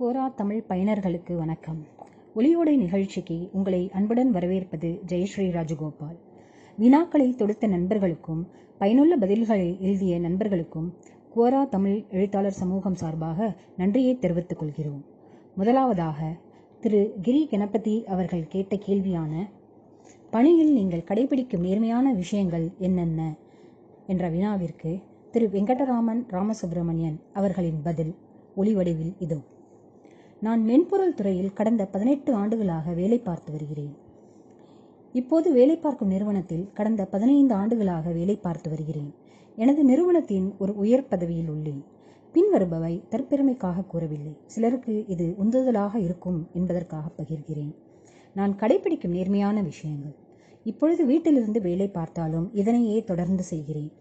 கோரா தமிழ் பயனர்களுக்கு வணக்கம். ஒளியோடை நிகழ்ச்சிக்கு உங்களை அன்புடன் வரவேற்பது ஜெயஸ்ரீ ராஜகோபால். வினாக்களை தொடுத்த நண்பர்களுக்கும் பயனுள்ள பதில்களை எழுதிய நண்பர்களுக்கும் கோரா தமிழ் எழுத்தாளர் சமூகம் சார்பாக நன்றியை தெரிவித்துக் கொள்கிறோம். முதலாவதாக திரு கிரி கணபதி அவர்கள் கேட்ட கேள்வியான பணியில் நீங்கள் கடைபிடிக்கும் நேர்மையான விஷயங்கள் என்னென்ன? என்ற வினாவிற்கு திரு வெங்கடராமன் ராமசுப்பிரமணியன் அவர்களின் பதில் ஒளிவடிவில் இதோ. நான் மென்பொருள் துறையில் கடந்த பதினெட்டு ஆண்டுகளாக வேலை பார்த்து வருகிறேன். இப்போது வேலை பார்க்கும் நிறுவனத்தில் கடந்த பதினைந்து ஆண்டுகளாக வேலை பார்த்து வருகிறேன். எனது நிறுவனத்தின் ஒரு உயர் பதவியில் உள்ளேன். பின்வருபவை தற்பெருமைக்காக கூறவில்லை. சிலருக்கு இது உந்துதலாக இருக்கும் என்பதற்காக பகிர்கிறேன். நான் கடைபிடிக்கும் நேர்மையான விஷயங்கள். இப்பொழுது வீட்டிலிருந்து வேலை பார்த்தாலும் இதனையே தொடர்ந்து செய்கிறேன்.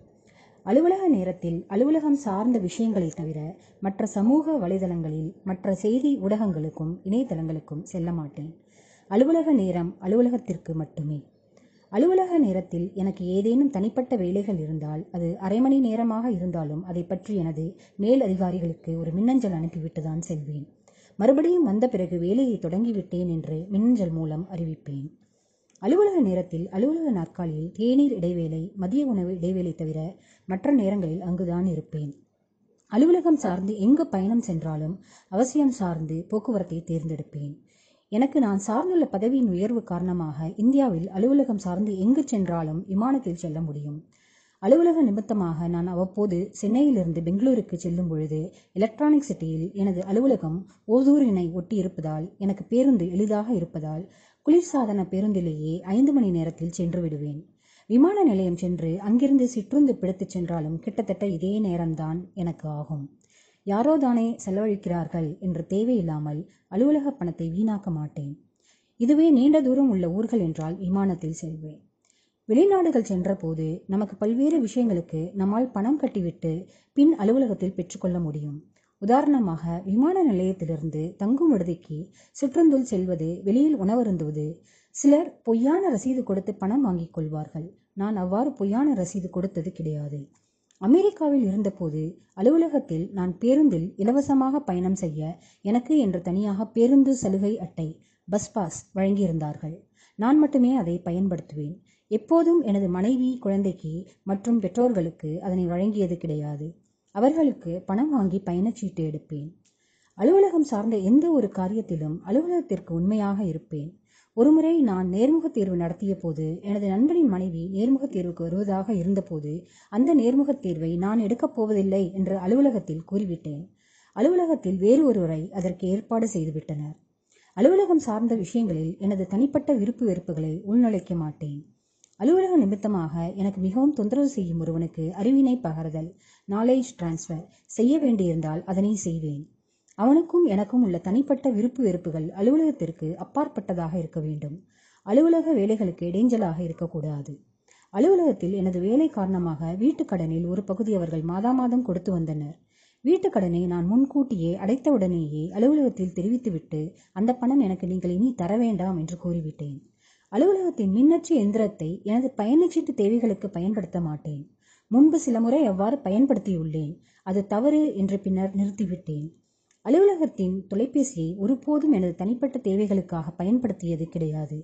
அலுவலக நேரத்தில் அலுவலகம் சார்ந்த விஷயங்களை தவிர மற்ற சமூக வலைதளங்களில் மற்ற செய்தி ஊடகங்களுக்கும் இணையதளங்களுக்கும் செல்ல மாட்டேன். அலுவலக நேரம் அலுவலகத்திற்கு மட்டுமே. அலுவலக நேரத்தில் எனக்கு ஏதேனும் தனிப்பட்ட வேலைகள் இருந்தால் அது அரை மணி நேரமாக இருந்தாலும் அதை பற்றி எனது மேல் அதிகாரிகளுக்கு ஒரு மின்னஞ்சல் அனுப்பிவிட்டு தான் செல்வேன். மறுபடியும் வந்த பிறகு வேலையை தொடங்கிவிட்டேன் என்று மின்னஞ்சல் மூலம் அறிவிப்பேன். அலுவலக நேரத்தில் அலுவலக நாற்காலியில் தேநீர் இடைவேளை மதிய உணவு இடைவேளை தவிர மற்ற நேரங்களில் அங்குதான் இருப்பேன். அலுவலகம் சார்ந்து எங்கு பயணம் சென்றாலும் அவசியம் சார்ந்து போக்குவரத்தை தேர்ந்தெடுப்பேன். எனக்கு நான் சார்ந்துள்ள பதவியின் உயர்வு காரணமாக இந்தியாவில் அலுவலகம் சார்ந்து எங்கு சென்றாலும் விமானத்தில் செல்ல முடியும். அலுவலக நிமித்தமாக நான் அவ்வப்போது சென்னையிலிருந்து பெங்களூருக்கு செல்லும் பொழுது எலக்ட்ரானிக் சிட்டியில் எனது அலுவலகம் ஓசூரினை ஒட்டி இருப்பதால் எனக்கு பேருந்து எளிதாக இருப்பதால் குளிர்சாதன பேருந்திலேயே ஐந்து மணி நேரத்தில் சென்று விடுவேன். விமான நிலையம் சென்று அங்கிருந்து சிற்றுந்து பிடித்துச் சென்றாலும் கிட்டத்தட்ட இதே நேரம்தான் எனக்கு ஆகும். யாரோ தானே செலவழிக்கிறார்கள் என்று தேவையில்லாமல் அலுவலக பணத்தை வீணாக்க மாட்டேன். இதுவே நீண்ட தூரம் உள்ள ஊர்கள் என்றால் விமானத்தில் செல்வேன். வெளிநாடுகள் சென்றபோது நமக்கு பல்வேறு விஷயங்களுக்கு நம்மால் பணம் கட்டிவிட்டு பின் அலுவலகத்தில் பெற்றுக்கொள்ள முடியும். உதாரணமாக விமான நிலையத்திலிருந்து தங்கும் விடுதிக்கு சிற்றுந்துள் செல்வது வெளியில் உணவருந்துவது சிலர் பொய்யான ரசீது கொடுத்து பணம் வாங்கிக் கொள்வார்கள். நான் அவ்வாறு பொய்யான ரசீது கொடுத்தது கிடையாது. அமெரிக்காவில் இருந்தபோது அலுவலகத்தில் நான் பேருந்தில் இலவசமாக பயணம் செய்ய எனக்கு என்று தனியாக பேருந்து சலுகை அட்டை பஸ் பாஸ் வழங்கியிருந்தார்கள். நான் மட்டுமே அதை பயன்படுத்துவேன். எப்போதும் எனது மனைவி குழந்தைக்கு மற்றும் பெற்றோர்களுக்கு அதனை வழங்கியது கிடையாது. அவர்களுக்கு பணம் வாங்கி பயணச்சீட்டு எடுப்பேன். அலுவலகம் சார்ந்த எந்த ஒரு காரியத்திலும் அலுவலகத்திற்கு உண்மையாக இருப்பேன். ஒருமுறை நான் நேர்முகத் தேர்வு நடத்திய போது எனது நண்பனின் மனைவி நேர்முகத் தேர்வுக்கு வருவதாக இருந்தபோது அந்த நேர்முகத் தேர்வை நான் எடுக்கப் போவதில்லை என்று அலுவலகத்தில் கூறிவிட்டேன். அலுவலகத்தில் வேறு ஒருவரை அதற்கு ஏற்பாடு செய்துவிட்டனர் அலுவலகம் சார்ந்த விஷயங்களில் எனது தனிப்பட்ட விருப்பு வெறுப்புகளை உள்நுழைக்க மாட்டேன். அலுவலக நிமித்தமாக எனக்கு மிகவும் தொந்தரவு செய்யும் ஒருவனுக்கு அறிவினை பகர்தல் நாலேஜ் டிரான்ஸ்ஃபர் செய்ய வேண்டியிருந்தால் அதனை செய்வேன். அவனுக்கும் எனக்கும் உள்ள தனிப்பட்ட விருப்பு வெறுப்புகள் அலுவலகத்திற்கு அப்பாற்பட்டதாக இருக்க வேண்டும். அலுவலக வேலைகளுக்கு இடைஞ்சலாக இருக்கக்கூடாது. அலுவலகத்தில் எனது வேலை காரணமாக வீட்டுக்கடனில் ஒரு பகுதி அவர்கள் மாதா மாதம் கொடுத்து வந்தனர். வீட்டுக் கடனை நான் முன்கூட்டியே அடைத்தவுடனேயே அலுவலகத்தில் தெரிவித்துவிட்டு அந்த பணம் எனக்கு நீங்கள் இனி தர வேண்டாம் என்று கூறிவிட்டேன். அலுவலகத்தின் மின்னச்சு எந்திரத்தை எனது பயணச்சீட்டு தேவைகளுக்கு பயன்படுத்த மாட்டேன். முன்பு சில முறை அவ்வாறு பயன்படுத்தியுள்ளேன். அது தவறு என்று பின்னர் நிறுத்திவிட்டேன். அலுவலகத்தின் தொலைபேசியை ஒருபோதும் எனது தனிப்பட்ட தேவைகளுக்காக பயன்படுத்தியது கிடையாது.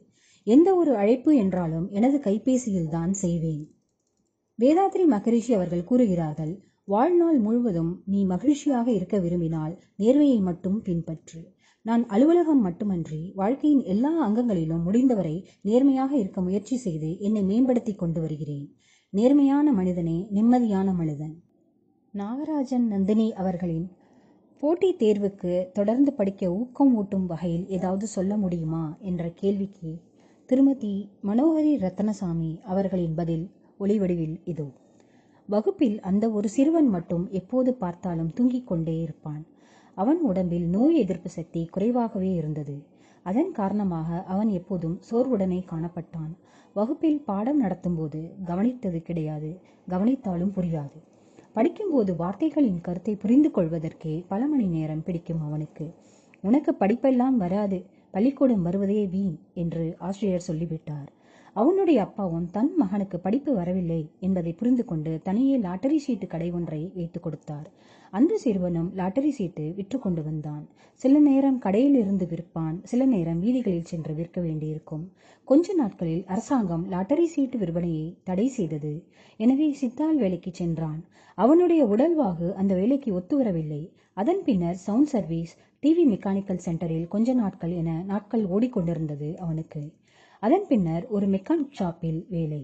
எந்த ஒரு அழைப்பு என்றாலும் எனது கைபேசியில் தான் செய்வேன். வேதாத்ரி மகரிஷி அவர்கள் கூறுகிறார்கள் வாழ்நாள் முழுவதும் நீ மகிழ்ச்சியாக இருக்க விரும்பினால் நேர்மையை மட்டும் பின்பற்று. நான் அலுவலகம் மட்டுமன்றி வாழ்க்கையின் எல்லா அங்கங்களிலும் முடிந்தவரை நேர்மையாக இருக்க முயற்சி செய்து என்னை மேம்படுத்தி கொண்டு வருகிறேன். நேர்மையான மனிதனே நிம்மதியான மனிதன் நாகராஜன் நந்தினி அவர்களின் போட்டித் தேர்வுக்கு தொடர்ந்து படிக்க ஊக்கம் ஊட்டும் வகையில் ஏதாவது சொல்ல முடியுமா? என்ற கேள்விக்கு திருமதி மனோகரி ரத்னசாமி அவர்களின் பதில் ஒளிவடிவில் இதோ. வகுப்பில் அந்த ஒரு சிறுவன் மட்டும் எப்போது பார்த்தாலும் தூங்கிக் கொண்டே இருப்பான். அவன் உடம்பில் நோய் எதிர்ப்பு சக்தி குறைவாகவே இருந்தது. அதன் காரணமாக அவன் எப்போதும் சோர்வுடனே காணப்பட்டான். வகுப்பில் பாடம் நடத்தும்போது கவனித்தது கிடையாது. கவனித்தாலும் புரியாது. படிக்கும்போது வார்த்தைகளின் கருத்தை புரிந்து கொள்வதற்கே பல மணி நேரம் பிடிக்கும் அவனுக்கு. உனக்கு படிப்பெல்லாம் வராது. பள்ளிக்கூடம் வருவதே வீண் என்று ஆசிரியர் சொல்லிவிட்டார். அவனுடைய அப்பாவும் தன் மகனுக்கு படிப்பு வரவில்லை என்பதை புரிந்து கொண்டு தனியே லாட்டரி சீட்டு கடை ஒன்றை வைத்துக் கொடுத்தார். அந்த சிறுவனும் லாட்டரி சீட்டு விற்று கொண்டு வந்தான். சில நேரம் கடையில் இருந்து விற்பான் சில நேரம் வீதிகளில் சென்று விற்க வேண்டியிருக்கும். கொஞ்ச நாட்களில் அரசாங்கம் லாட்டரி சீட்டு விற்பனையை தடை செய்தது. எனவே சித்தால் வேலைக்கு சென்றான். அவனுடைய உடல்வாகு அந்த வேலைக்கு ஒத்து வரவில்லை அதன் பின்னர் சவுண்ட் சர்வீஸ் டிவி மெக்கானிக்கல் சென்டரில் கொஞ்ச நாட்கள் என நாட்கள் ஓடிக்கொண்டிருந்தது அவனுக்கு. அதன் பின்னர் ஒரு மெக்கானிக் ஷாப்பில் வேலை.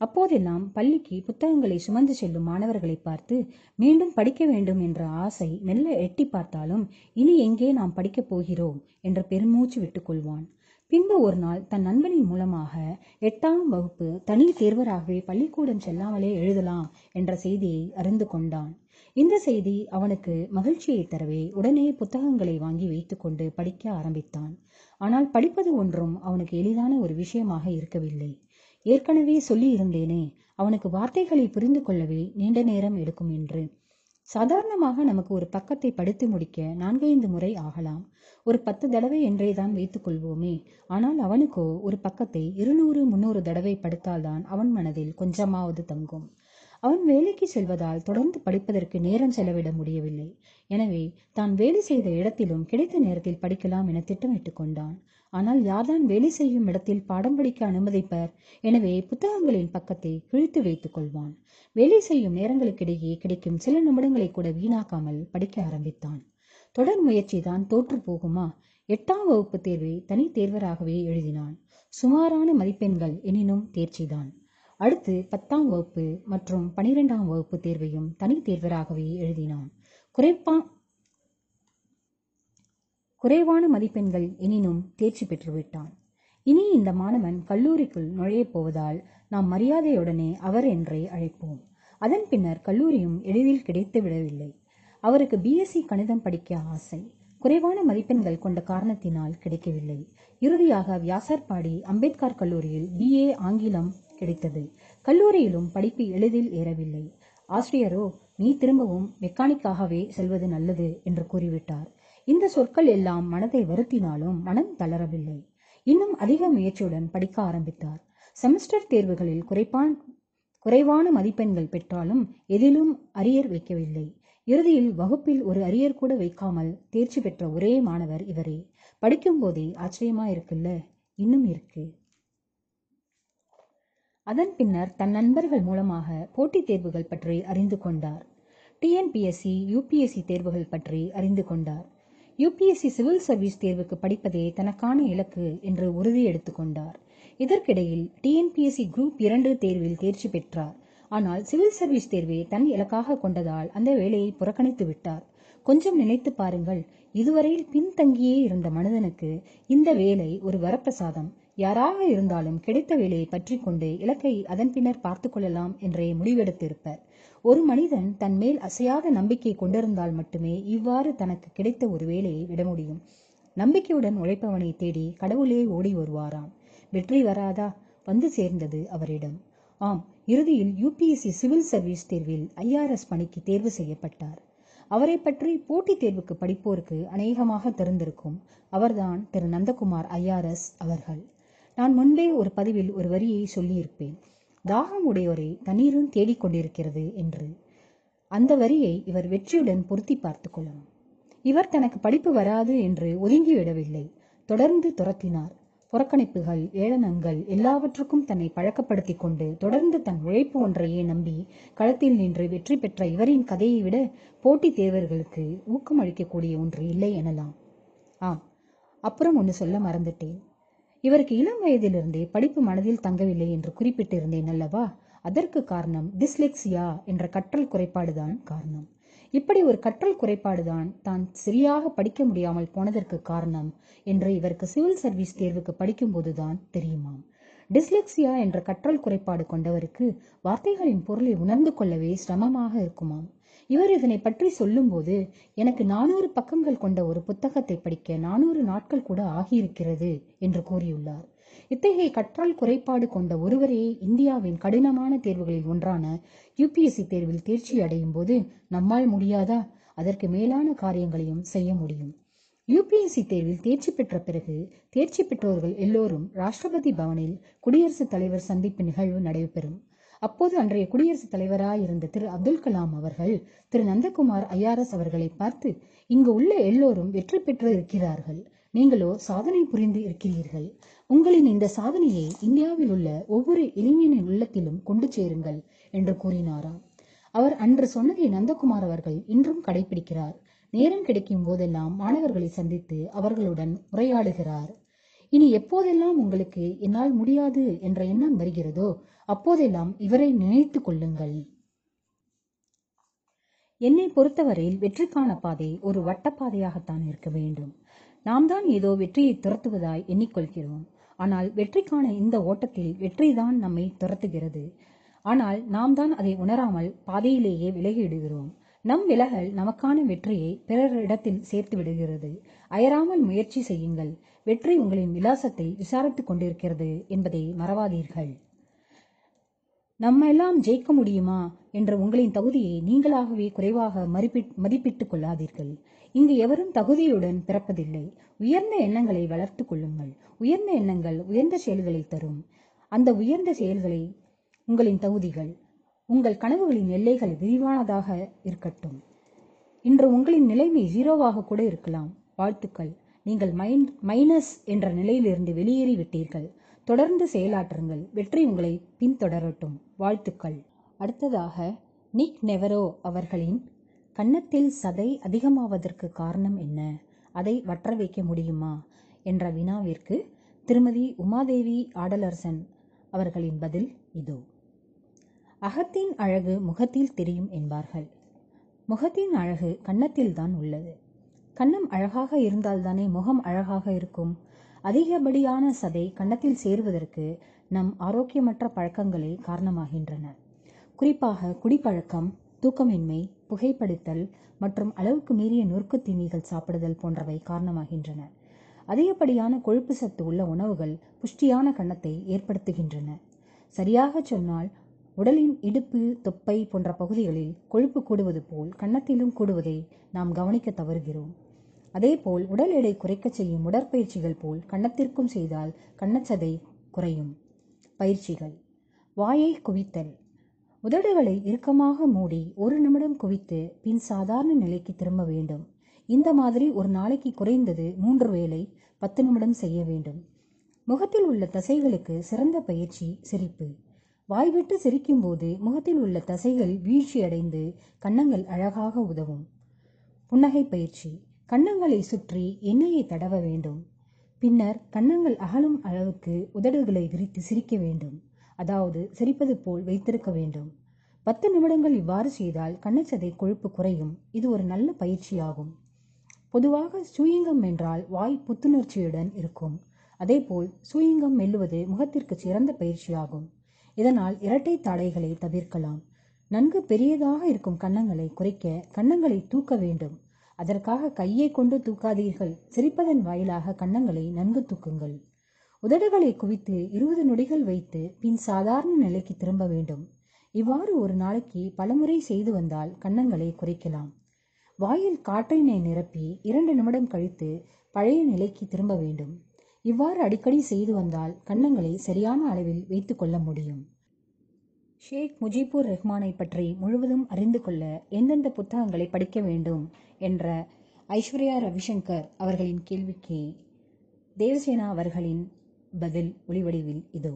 அப்போதெல்லாம் பள்ளிக்கு புத்தகங்களை சுமந்து செல்லும் மாணவர்களை பார்த்து மீண்டும் படிக்க வேண்டும் என்ற ஆசை மெல்ல எட்டி பார்த்தாலும் இனி எங்கே நாம் படிக்கப் போகிறோம்? என்ற பெருமூச்சு விட்டுக்கொள்வான் பின்பு ஒரு நாள் தன் நண்பனின் மூலமாக எட்டாம் வகுப்பு தனி தேர்வராகவே பள்ளிக்கூடம் செல்லாமலே எழுதலாம் என்ற செய்தியை அறிந்து கொண்டான். இந்த செய்தி அவனுக்கு மகிழ்ச்சியை தரவே உடனே புத்தகங்களை வாங்கி வைத்துக்கொண்டு படிக்க ஆரம்பித்தான். ஆனால் படிப்பது ஒன்றும் அவனுக்கு எளிதான ஒரு விஷயமாக இருக்கவில்லை. ஏற்கனவே சொல்லி இருந்தேனே அவனுக்கு வார்த்தைகளை புரிந்து கொள்ளவே நீண்ட நேரம் எடுக்கும் என்று. சாதாரணமாக நமக்கு ஒரு பக்கத்தை படித்து முடிக்க நான்கைந்து முறை ஆகலாம். ஒரு பத்து தடவை என்றே தான் வைத்துக் கொள்வோமே. ஆனால் அவனுக்கோ ஒரு பக்கத்தை இருநூறு முன்னூறு தடவை படித்தால்தான் அவன் மனதில் கொஞ்சமாவது தங்கும். அவன் வேலைக்கு செல்வதால் தொடர்ந்து படிப்பதற்கு நேரம் செலவிட முடியவில்லை. எனவே தான் வேலை செய்த இடத்திலும் கிடைத்த நேரத்தில் படிக்கலாம் என திட்டமிட்டுக் கொண்டான். ஆனால் யார்தான் வேலை செய்யும் இடத்தில் பாடம் படிக்க அனுமதிப்பர்? எனவே புத்தகங்களின் பக்கத்தை கிழித்து வைத்துக் கொள்வான். வேலை செய்யும் நேரங்களுக்கிடையே கிடைக்கும் சில நிமிடங்களை கூட வீணாக்காமல் படிக்க ஆரம்பித்தான். தொடர் முயற்சி தான் தோற்று போகுமா? எட்டாம் வகுப்பு தேர்வை தனி தேர்வராகவே எழுதினான். சுமாரான மதிப்பெண்கள் எனினும் தேர்ச்சிதான். அடுத்து பத்தாம் வகுப்பு மற்றும் பனிரெண்டாம் வகுப்பு தேர்வையும் தனி தேர்வராகவே எழுதினான். குறைப்பா குறைவான மதிப்பெண்கள் எனினும் தேர்ச்சி பெற்றுவிட்டான் இனி இந்த மாணவன் கல்லூரிக்குள் நுழையப் போவதால் நாம் மரியாதையுடனே அவர் என்றே அழைப்போம். அதன் பின்னர் கல்லூரியும் எளிதில் கிடைத்து விடவில்லை. அவருக்கு பிஎஸ்சி கணிதம் படிக்க ஆசை. குறைவான மதிப்பெண்கள் கொண்ட காரணத்தினால் கிடைக்கவில்லை. இறுதியாக வியாசர்பாடி அம்பேத்கர் கல்லூரியில் பிஏ ஆங்கிலம் கிடைத்தது. கல்லூரியிலும் படிப்பு எளிதில் ஏறவில்லை. ஆசிரியரோ நீ திரும்பவும் மெக்கானிக்காகவே செல்வது நல்லது என்று கூறிவிட்டார். இந்த சொற்கள் எல்லாம் மனதை வருத்தினாலும் மனம் தளரவில்லை. இன்னும் அதிக முயற்சியுடன் படிக்க ஆரம்பித்தார். செமஸ்டர் தேர்வுகளில் குறைப்பான் குறைவான மதிப்பெண்கள் பெற்றாலும் எதிலும் அரியர் வைக்கவில்லை. இறுதியில் வகுப்பில் ஒரு அரியர் கூட வைக்காமல் தேர்ச்சி பெற்ற ஒரே மாணவர் இவரே. படிக்கும் போதே ஆச்சரியமா இருக்குல்ல? இன்னும் இருக்கு. அதன் பின்னர் தன் நண்பர்கள் மூலமாக போட்டித் தேர்வுகள் பற்றி அறிந்து கொண்டார். டிஎன்பிஎஸ்சி யூபிஎஸ்சி தேர்வுகள் பற்றி அறிந்து கொண்டார். யூபிஎஸ்சி சிவில் சர்வீஸ் தேர்வுக்கு படிப்பதே தனக்கான இலக்கு என்று உறுதி எடுத்துக்கொண்டார் இதற்கிடையில் டிஎன்பிஎஸ்சி குரூப் இரண்டு தேர்வில் தேர்ச்சி பெற்றார். ஆனால் சிவில் சர்வீஸ் தேர்வை தன் இலக்காக கொண்டதால் அந்த வேலையை புறக்கணித்து விட்டார். கொஞ்சம் நினைத்து பாருங்கள் இதுவரையில் பின்தங்கியே இருந்த மனிதனுக்கு இந்த வேலை ஒரு வரப்பிரசாதம். யாராக இருந்தாலும் கிடைத்த வேலையை பற்றி கொண்டு இலக்கை அதன் பின்னர் பார்த்து கொள்ளலாம் என்றே முடிவெடுத்திருப்பர். ஒரு மனிதன் தன் மேல் அசையாத நம்பிக்கை கொண்டிருந்தால் மட்டுமே இவ்வாறு தனக்கு கிடைத்த ஒரு வேலையை விட முடியும். நம்பிக்கையுடன் உழைப்பவனை தேடி கடவுளே ஓடி வருவாராம். வெற்றி வராதா? வந்து சேர்ந்தது அவரிடம். ஆம் இறுதியில் யூபிஎஸ்சி சிவில் சர்வீஸ் தேர்வில் ஐஆர்எஸ் பணிக்கு தேர்வு செய்யப்பட்டார். அவரை பற்றி போட்டித் தேர்வுக்கு படிப்போருக்கு அநேகமாக தெரிந்திருக்கும். அவர்தான் திரு. நந்தகுமார் ஐஆர்எஸ் அவர்கள். நான் முன்பே ஒரு பதிவில் ஒரு வரியை சொல்லியிருப்பேன். தாகம் உடையோரை தண்ணீரும் தேடிக் கொண்டிருக்கிறது என்று. அந்த வரியை இவர் வெற்றியுடன் பொருத்தி பார்த்து கொள்ளலாம் இவர் தனக்கு படிப்பு வராது என்று ஒதுங்கிவிடவில்லை தொடர்ந்து துரத்தினார். புறக்கணிப்புகள் ஏளனங்கள் எல்லாவற்றுக்கும் தன்னை பழக்கப்படுத்திக் கொண்டு தொடர்ந்து தன் உழைப்பு ஒன்றையே நம்பி களத்தில் நின்று வெற்றி பெற்ற இவரின் கதையை விட போட்டித் தேர்வர்களுக்கு ஊக்கம் அளிக்கக்கூடிய ஒன்று இல்லை எனலாம். ஆம் அப்புறம் ஒன்று சொல்ல மறந்துட்டேன். இவருக்கு இளம் வயதிலிருந்தே படிப்பு மனதில் தங்கவில்லை என்று குறிப்பிட்டிருந்தேன் அல்லவா? அதற்கு காரணம் டிஸ்லெக்சியா என்ற கற்றல் குறைபாடுதான் காரணம். இப்படி ஒரு கற்றல் குறைபாடுதான் தான் சரியாக படிக்க முடியாமல் போனதற்கு காரணம் என்று இவருக்கு சிவில் சர்வீஸ் தேர்வுக்கு படிக்கும்போதுதான் தெரியுமாம். டிஸ்லெக்சியா என்ற கற்றல் குறைபாடு கொண்டவருக்கு வார்த்தைகளின் பொருளை உணர்ந்து கொள்ளவே சிரமமாக இருக்குமாம். இவர் இதனை பற்றி சொல்லும்போது எனக்கு நானூறு பக்கங்கள் கொண்ட ஒரு புத்தகத்தை படிக்க நானூறு நாட்கள் கூட ஆகியிருக்கிறது என்று கூறியுள்ளார். இத்தகைய கற்றல் குறைபாடு கொண்ட ஒருவரே இந்தியாவின் கடினமான தேர்வுகளில் ஒன்றான யூபிஎஸ்சி தேர்வில் தேர்ச்சி அடையும் போது நம்மால் முடியாதா? அதற்கு மேலான காரியங்களையும் செய்ய முடியும். யுபிஎஸ்சி தேர்வில் தேர்ச்சி பெற்ற பிறகு தேர்ச்சி பெற்றோர்கள் எல்லோரும் ராஷ்டிரபதி பவனில் குடியரசுத் தலைவர் சந்திப்பு நிகழ்வு நடைபெறும். அப்போது அன்றைய குடியரசுத் தலைவராயிருந்த திரு அப்துல் கலாம் அவர்கள் திரு நந்தகுமார் ஐஆர்எஸ் அவர்களை பார்த்து இங்கு உள்ள எல்லோரும் வெற்றி பெற்று இருக்கிறார்கள். நீங்களோ சாதனை புரிந்து இருக்கிறீர்கள். உங்களின் இந்த சாதனையை இந்தியாவில் உள்ள ஒவ்வொரு இளைஞனின் உள்ளத்திலும் கொண்டு சேருங்கள் என்று கூறினாராம். அவர் அன்று சொன்னதை நந்தகுமார் அவர்கள் இன்றும் கடைபிடிக்கிறார் நேரம் கிடைக்கும் போதெல்லாம் மாணவர்களை சந்தித்து அவர்களுடன் உரையாடுகிறார். இனி எப்போதெல்லாம் உங்களுக்கு என்னால் முடியாது என்ற எண்ணம் வருகிறதோ அப்போதெல்லாம் இவரை நினைத்து கொள்ளுங்கள். என்னை பொறுத்தவரையில் வெற்றிக்கான பாதை ஒரு வட்டப்பாதையாகத்தான் இருக்க வேண்டும். நாம் தான் ஏதோ வெற்றியை துரத்துவதாய் எண்ணிக்கொள்கிறோம். ஆனால் வெற்றிக்கான இந்த ஓட்டத்தில் வெற்றிதான் நம்மை துரத்துகிறது. ஆனால் நாம் தான் அதை உணராமல் பாதையிலேயே விலகிவிடுகிறோம் நம் விலகல் நமக்கான வெற்றியை பிறரிடத்தில் சேர்த்து விடுகிறது. அயராமல் முயற்சி செய்யுங்கள். வெற்றி உங்களின் விலாசத்தை விசாரித்துக் கொண்டிருக்கிறது என்பதை மறவாதீர்கள். நம்ம எல்லாம் ஜெயிக்க முடியுமா என்ற உங்களின் தகுதியை நீங்களாகவே குறைவாக மதிப்பிட் மதிப்பிட்டுக் கொள்ளாதீர்கள். இங்கு எவரும் தகுதியுடன் பிறப்பதில்லை. உயர்ந்த எண்ணங்களை வளர்த்து கொள்ளுங்கள். உயர்ந்த எண்ணங்கள் உயர்ந்த செயல்களை தரும். அந்த உயர்ந்த செயல்களை உங்களின் தகுதிகள். உங்கள் கனவுகளின் எல்லைகள் விரிவானதாக இருக்கட்டும். இன்று உங்களின் நிலைமை ஜீரோவாக கூட இருக்கலாம். வாழ்த்துக்கள். நீங்கள் மைன் மைனஸ் என்ற நிலையிலிருந்து வெளியேறி விட்டீர்கள் தொடர்ந்து செயலாற்றுங்கள். வெற்றி உங்களை பின்தொடரட்டும். வாழ்த்துக்கள். அடுத்ததாக நிக் நெவரோ அவர்களின் கன்னத்தில் சதை அதிகமாவதற்கு காரணம் என்ன? அதை வற்ற வைக்க முடியுமா? என்ற வினாவிற்கு திருமதி உமாதேவி ஆடலரசன் அவர்களின் பதில் இதோ. அகத்தின் அழகு முகத்தில் தெரியும் என்பார்கள். முகத்தின் அழகு கன்னத்தில்தான் உள்ளது. கன்னம் அழகாக இருந்தால்தானே முகம் அழகாக இருக்கும். அதிகப்படியான சதை கன்னத்தில் சேருவதற்கு நம் ஆரோக்கியமற்ற பழக்கங்களே காரணமாகின்றன. குறிப்பாக குடிப்பழக்கம் தூக்கமின்மை புகைப்படுத்தல் மற்றும் அளவுக்கு மீறிய நொறுக்கு தீனிகள் சாப்பிடுதல் போன்றவை காரணமாகின்றன. அதிகப்படியான கொழுப்பு சத்து உள்ள உணவுகள் புஷ்டியான கன்னத்தை ஏற்படுத்துகின்றன. சரியாக சொன்னால் உடலின் இடுப்பு தொப்பை போன்ற பகுதிகளில் கொழுப்பு கூடுவது போல் கன்னத்திலும் கூடுவதை நாம் கவனிக்க தவறுகிறோம். அதேபோல் உடல் எடை குறைக்கச் செய்யும் உடற்பயிற்சிகள் போல் கன்னத்திற்கும் செய்தால் கன்னச்சதை குறையும். பயிற்சிகள். வாயை குவித்தல். உதடுகளை இறுக்கமாக மூடி ஒரு நிமிடம் குவித்து பின் சாதாரண நிலைக்கு திரும்ப வேண்டும். இந்த மாதிரி ஒரு நாளைக்கு குறைந்தது மூன்று வேளை பத்து நிமிடம் செய்ய வேண்டும். முகத்தில் உள்ள தசைகளுக்கு சிறந்த பயிற்சி சிரிப்பு. வாய்விட்டு சிரிக்கும்போது முகத்தில் உள்ள தசைகள் வீழ்ச்சியடைந்து கன்னங்கள் அழகாக உதவும். புன்னகை பயிற்சி. கன்னங்களை சுற்றி எண்ணெயை தடவ வேண்டும். பின்னர் கன்னங்கள் அகலும் அளவுக்கு உதடுகளை விரித்து சிரிக்க வேண்டும். அதாவது சிரிப்பது போல் வைத்திருக்க வேண்டும். பத்து நிமிடங்கள் இவ்வாறு செய்தால் கண்ணச்சதை கொழுப்பு குறையும். இது ஒரு நல்ல பயிற்சியாகும். பொதுவாக சூயிங்கம் என்றால் வாய் புத்துணர்ச்சியுடன் இருக்கும். அதேபோல் சூயிங்கம் மெல்லுவது முகத்திற்கு சிறந்த பயிற்சியாகும். இதனால் இரட்டை தாடைகளை தவிர்க்கலாம். நன்கு பெரியதாக இருக்கும் கன்னங்களை குறைக்க கன்னங்களை தூக்க வேண்டும். அதற்காக கையை கொண்டு தூக்காதீர்கள். சிரிப்பதன் வாயிலாக கன்னங்களை நன்கு தூக்குங்கள். உதடுகளை குவித்து இருபது நொடிகள் வைத்து பின் சாதாரண நிலைக்கு திரும்ப வேண்டும். இவ்வாறு ஒரு நாளைக்கு பலமுறை செய்து வந்தால் கன்னங்களை குறைக்கலாம். வாயில் காற்றினை நிரப்பி இரண்டு நிமிடம் கழித்து பழைய நிலைக்கு திரும்ப வேண்டும். இவ்வாறு அடிக்கடி செய்து வந்தால் கன்னங்களை சரியான அளவில் வைத்துக்கொள்ள முடியும். ஷேக் முஜிபுர் ரஹ்மானை பற்றி முழுவதும் அறிந்து கொள்ள எந்தெந்த புத்தகங்களை படிக்க வேண்டும் என்ற ஐஸ்வர்யா ரவிசங்கர் அவர்களின் கேள்விக்கு தேவசேனா அவர்களின் பதில் ஒளிவடிவில் இதோ.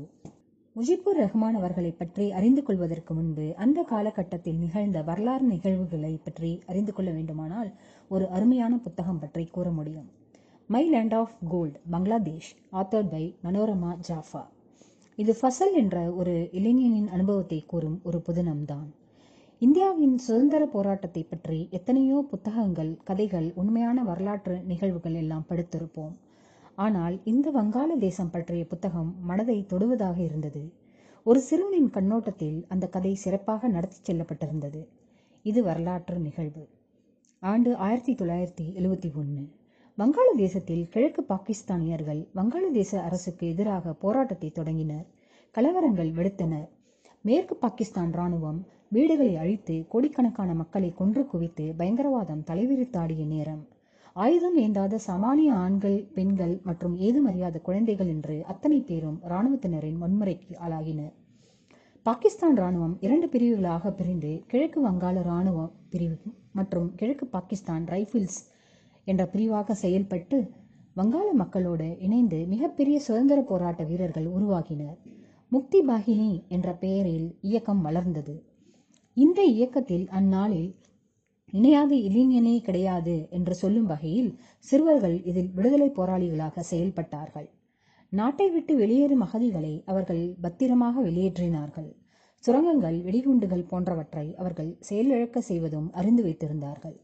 முஜிபுர் ரஹ்மான் அவர்களை பற்றி அறிந்து கொள்வதற்கு முன்பு அந்த காலகட்டத்தில் நிகழ்ந்த வரலாறு நிகழ்வுகளை பற்றி அறிந்து கொள்ள வேண்டுமானால் ஒரு அருமையான புத்தகம் பற்றி கூற முடியும். My land of gold Bangladesh author by Manorama Jafa இது ஃபசல் என்ற ஒரு இளைஞனின் அனுபவத்தை கூறும் ஒரு புதினம்தான். இந்தியாவின் சுதந்திர போராட்டத்தை பற்றி எத்தனையோ புத்தகங்கள் கதைகள் உண்மையான வரலாற்று நிகழ்வுகள் எல்லாம் படித்திருப்போம். ஆனால் இந்த வங்காள தேசம் பற்றிய புத்தகம் மனதை தொடுவதாக இருந்தது. ஒரு சிறுவனின் கண்ணோட்டத்தில் அந்த கதை சிறப்பாக நடத்தி செல்லப்பட்டிருந்தது. இது வரலாற்று நிகழ்வு. ஆண்டு ஆயிரத்தி தொள்ளாயிரத்தி எழுவத்தி ஒன்று வங்காளதேசத்தில் கிழக்கு பாகிஸ்தானியர்கள் வங்காளதேச அரசுக்கு எதிராக போராட்டத்தை தொடங்கினர். கலவரங்கள் வெடித்தனர் மேற்கு பாகிஸ்தான் ராணுவம் வீடுகளை அழித்து கோடிக்கணக்கான மக்களை கொன்று குவித்து பயங்கரவாதம் தலைவிரித்தாடிய நேரம். ஆயுதம் ஏந்தாத சாமானிய ஆண்கள் பெண்கள் மற்றும் ஏதுமறியாத குழந்தைகள் என்று அத்தனை பேரும் இராணுவத்தினரின் வன்முறைக்கு ஆளாகினர். பாகிஸ்தான் ராணுவம் இரண்டு பிரிவுகளாக பிரிந்து கிழக்கு வங்காள ராணுவ பிரிவு மற்றும் கிழக்கு பாகிஸ்தான் ரைஃபிள்ஸ் என்ற பிரிவாக செயல்பட்டு வங்காள மக்களோடு இணைந்து மிகப்பெரிய சுதந்திர போராட்ட வீரர்கள் உருவாகினர். முக்தி பாகினி என்ற பெயரில் இயக்கம் வளர்ந்தது. இந்த இயக்கத்தில் அந்நாளில் இணையாக இளைஞனே கிடையாது என்று சொல்லும் வகையில் சிறுவர்கள் இதில் விடுதலை போராளிகளாக செயல்பட்டார்கள். நாட்டை விட்டு வெளியேறும் அகதிகளை அவர்கள் பத்திரமாக வெளியேற்றினார்கள். சுரங்கங்கள் வெடிகுண்டுகள் போன்றவற்றை அவர்கள் செயலிழக்க செய்வதும் அறிந்து வைத்திருந்தார்கள்.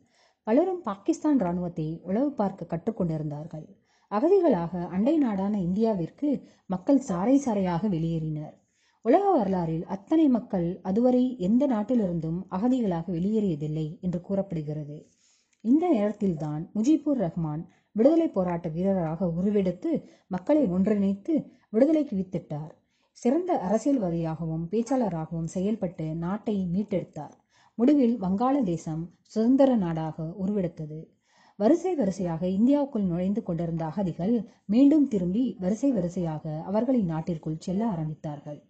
பலரும் பாகிஸ்தான் இராணுவத்தை உளவு பார்க்க கற்றுக்கொண்டிருந்தார்கள். அகதிகளாக அண்டை நாடான இந்தியாவிற்கு மக்கள் சாறை சாறையாக வெளியேறினர். உலக வரலாறில் அத்தனை மக்கள் அதுவரை எந்த நாட்டிலிருந்தும் அகதிகளாக வெளியேறியதில்லை என்று கூறப்படுகிறது. இந்த நேரத்தில்தான் முஜிபுர் ரஹ்மான் விடுதலை போராட்ட வீரராக உருவெடுத்து மக்களை ஒன்றிணைத்து விடுதலைக்கு வித்திட்டார். சிறந்த அரசியல்வாதியாகவும் பேச்சாளராகவும் செயல்பட்டு நாட்டை மீட்டெடுத்தார். முடிவில் வங்காளதேசம் சுதந்திர நாடாக உருவெடுத்தது. வரிசை வரிசையாக இந்தியாவுக்குள் நுழைந்து கொண்டிருந்த அகதிகள் மீண்டும் திரும்பி வரிசை வரிசையாக அவர்களின் நாட்டிற்குள் செல்ல ஆரம்பித்தார்கள்.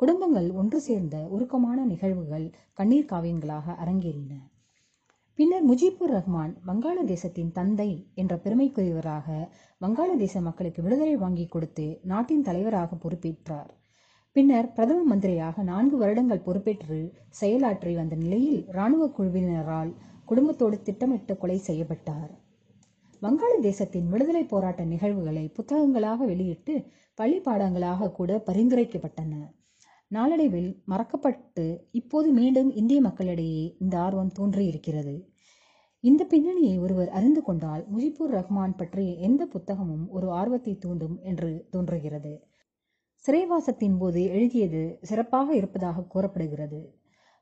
குடும்பங்கள் ஒன்று சேர்ந்த உருக்கமான நிகழ்வுகள் கண்ணீர் காவியங்களாக அரங்கேறின. பின்னர் முஜிபுர் ரஹ்மான் வங்காளதேசத்தின் தந்தை என்ற பெருமைக்குரியவராக வங்காளதேச மக்களுக்கு விடுதலை வாங்கி கொடுத்து நாட்டின் தலைவராக பொறுப்பேற்றார். பின்னர் பிரதம மந்திரியாக நான்கு வருடங்கள் பொறுப்பேற்று செயலாற்றி வந்த நிலையில் இராணுவ குழுவினரால் குடும்பத்தோடு திட்டமிட்டு கொலை செய்யப்பட்டார். வங்காளதேசத்தின் விடுதலை போராட்ட நிகழ்வுகளை புத்தகங்களாக வெளியிட்டு பள்ளி பாடங்களாக கூட பரிந்துரைக்கப்பட்டன. நாளடைவில் மறக்கப்பட்டு இப்போது மீண்டும் இந்திய மக்களிடையே இந்த ஆர்வம் தோன்றியிருக்கிறது. இந்த பின்னணியை ஒருவர் அறிந்து கொண்டால் முஜிபுர் ரஹ்மான் பற்றிய எந்த புத்தகமும் ஒரு ஆர்வத்தை தூண்டும் என்று தோன்றுகிறது. சிறைவாசத்தின் போது எழுதியது சிறப்பாக இருப்பதாக கூறப்படுகிறது.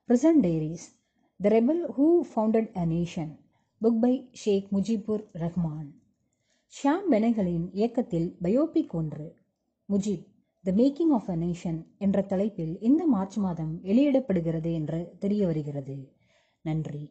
Prison diaries the rebel who founded a nation book by Sheikh Mujibur Rahman Shyam பெனகலின் இயக்கத்தில் பயோபிக் ஒன்று. Mujib the making of a nation என்ற தலைப்பில் இந்த மார்ச் மாதம் வெளியிடப்படுகிறது என்று தெரிய வருகிறது. நன்றி.